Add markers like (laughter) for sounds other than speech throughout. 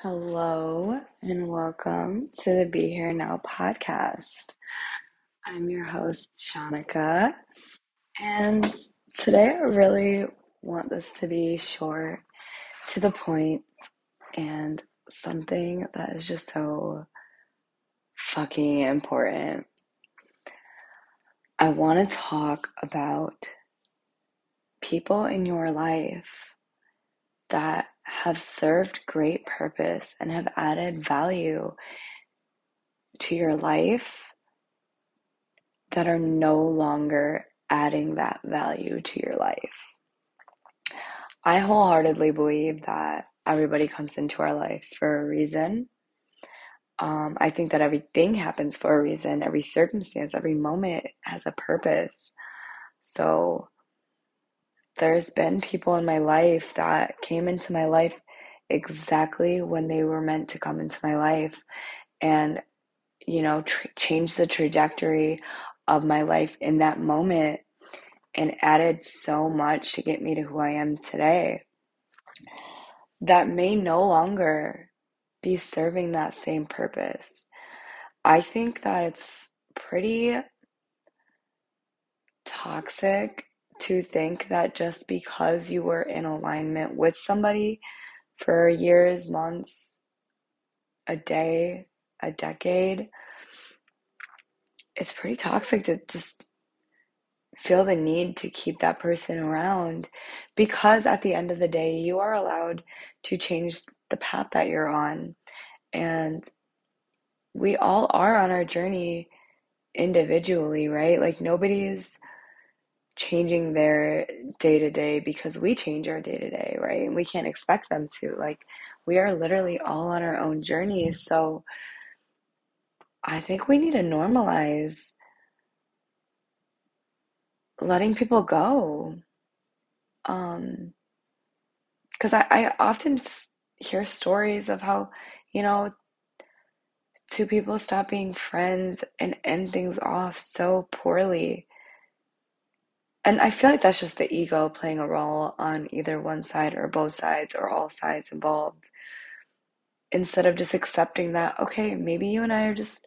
Hello and welcome to the Be Here Now podcast. I'm your host, Shanika, and today I really want this to be short, to the point, and something that is just so fucking important. I want to talk about people in your life that have served great purpose and have added value to your life that are no longer adding that value to your life. I wholeheartedly believe that everybody comes into our life for a reason. Um, I think that everything happens for a reason, every circumstance, every moment has a purpose. So, there's been people in my life that came into my life exactly when they were meant to come into my life and you know tr- change the trajectory of my life in that moment and added so much to get me to who I am today that may no longer be serving that same purpose. I think that it's pretty toxic to think that just because you were in alignment with somebody for years, months, a day, a decade, it's pretty toxic to just feel the need to keep that person around because at the end of the day, you are allowed to change the path that you're on. And we all are on our journey individually, right? Like nobody's changing their day to day because we change our day to day, right? And we can't expect them to. Like, we are literally all on our own journeys. So, I think we need to normalize letting people go. Um, because I, I often hear stories of how, you know, two people stop being friends and end things off so poorly and I feel like that's just the ego playing a role on either one side or both sides or all sides involved. Instead of just accepting that, okay, maybe you and I are just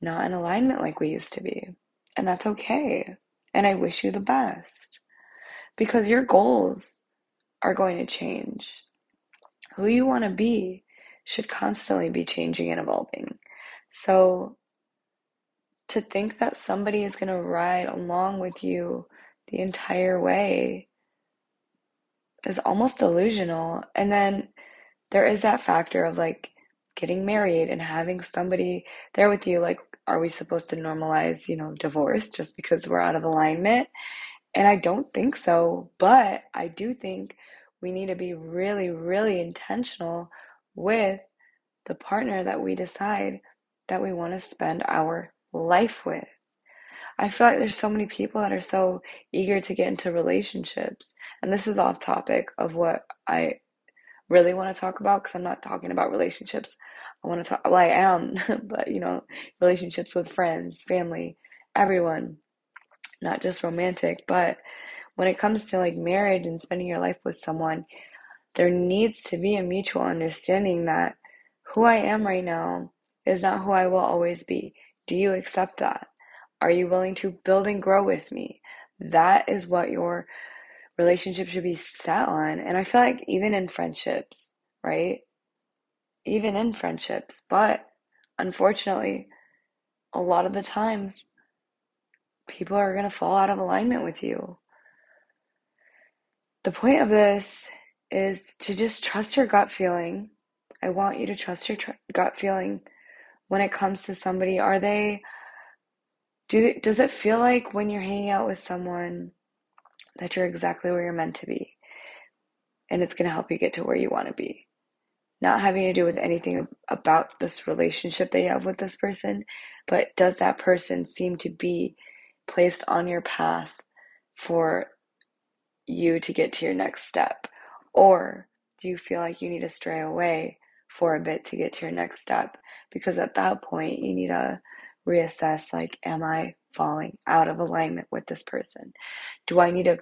not in alignment like we used to be. And that's okay. And I wish you the best. Because your goals are going to change. Who you want to be should constantly be changing and evolving. So to think that somebody is going to ride along with you the entire way is almost delusional. And then there is that factor of like getting married and having somebody there with you. Like, are we supposed to normalize, you know, divorce just because we're out of alignment? And I don't think so. But I do think we need to be really, really intentional with the partner that we decide that we want to spend our life with. I feel like there's so many people that are so eager to get into relationships. And this is off topic of what I really want to talk about because I'm not talking about relationships. I want to talk, well, I am, (laughs) but you know, relationships with friends, family, everyone, not just romantic. But when it comes to like marriage and spending your life with someone, there needs to be a mutual understanding that who I am right now is not who I will always be. Do you accept that? Are you willing to build and grow with me? That is what your relationship should be set on. And I feel like even in friendships, right? Even in friendships, but unfortunately, a lot of the times, people are going to fall out of alignment with you. The point of this is to just trust your gut feeling. I want you to trust your tr- gut feeling when it comes to somebody. Are they do does it feel like when you're hanging out with someone that you're exactly where you're meant to be and it's going to help you get to where you want to be? Not having to do with anything about this relationship that you have with this person, but does that person seem to be placed on your path for you to get to your next step? Or do you feel like you need to stray away for a bit to get to your next step? Because at that point, you need to reassess like, am I falling out of alignment with this person? Do I need to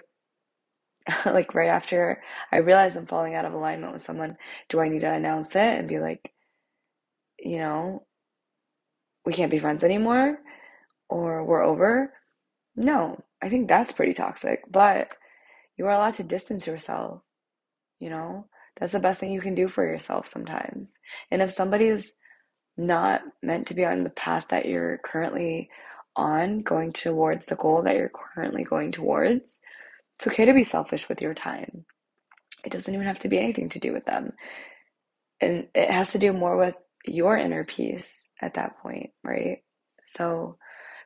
(laughs) like right after I realize I'm falling out of alignment with someone, do I need to announce it and be like, you know, we can't be friends anymore or we're over? No, I think that's pretty toxic, but you are allowed to distance yourself, you know? That's the best thing you can do for yourself sometimes. And if somebody is not meant to be on the path that you're currently on, going towards the goal that you're currently going towards, it's okay to be selfish with your time. It doesn't even have to be anything to do with them. And it has to do more with your inner peace at that point, right? So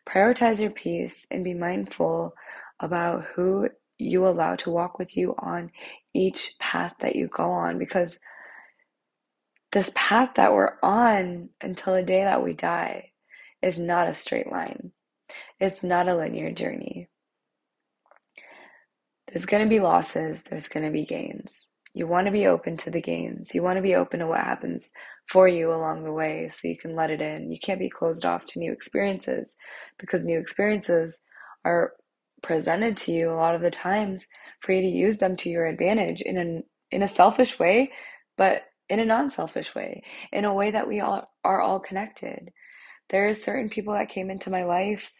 prioritize your peace and be mindful about who you allow to walk with you on each path that you go on because this path that we're on until the day that we die is not a straight line. It's not a linear journey. There's going to be losses, there's going to be gains. You want to be open to the gains. You want to be open to what happens for you along the way so you can let it in. You can't be closed off to new experiences because new experiences are presented to you a lot of the times for you to use them to your advantage in a in a selfish way, but in a non-selfish way, in a way that we all are all connected. There are certain people that came into my life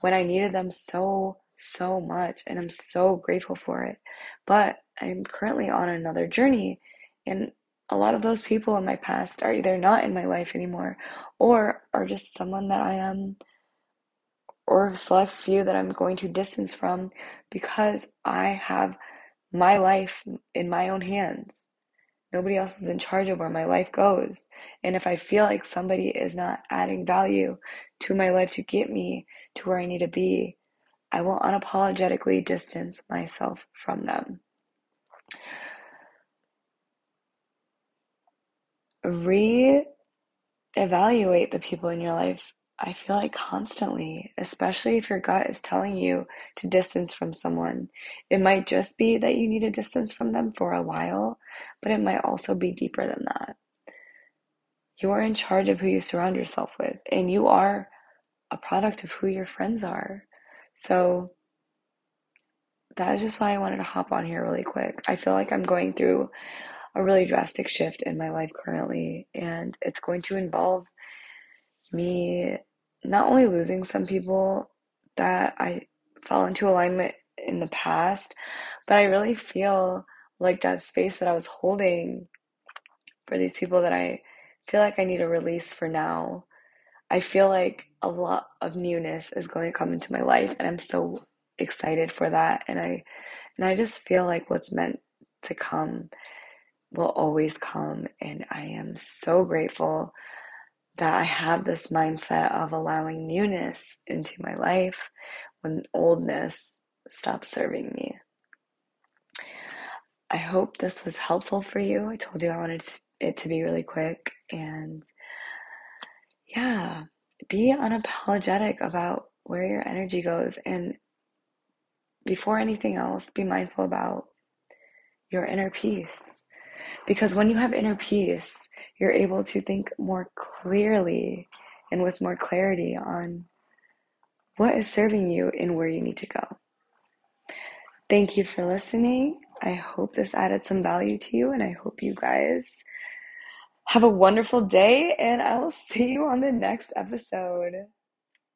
when I needed them so so much and I'm so grateful for it. But I'm currently on another journey and a lot of those people in my past are either not in my life anymore or are just someone that I am or a select few that I'm going to distance from because I have my life in my own hands. Nobody else is in charge of where my life goes. And if I feel like somebody is not adding value to my life to get me to where I need to be, I will unapologetically distance myself from them. Re-evaluate the people in your life. I feel like constantly, especially if your gut is telling you to distance from someone. It might just be that you need a distance from them for a while, but it might also be deeper than that. You are in charge of who you surround yourself with, and you are a product of who your friends are. So that is just why I wanted to hop on here really quick. I feel like I'm going through a really drastic shift in my life currently, and it's going to involve me not only losing some people that I fell into alignment in the past, but I really feel like that space that I was holding for these people that I feel like I need a release for now. I feel like a lot of newness is going to come into my life, and I'm so excited for that. And I and I just feel like what's meant to come will always come. And I am so grateful that I have this mindset of allowing newness into my life when oldness stops serving me. I hope this was helpful for you. I told you I wanted it to be really quick. And yeah, be unapologetic about where your energy goes. And before anything else, be mindful about your inner peace. Because when you have inner peace, you're able to think more clearly and with more clarity on what is serving you and where you need to go. Thank you for listening. I hope this added some value to you, and I hope you guys have a wonderful day, and I will (laughs) see you on the next episode.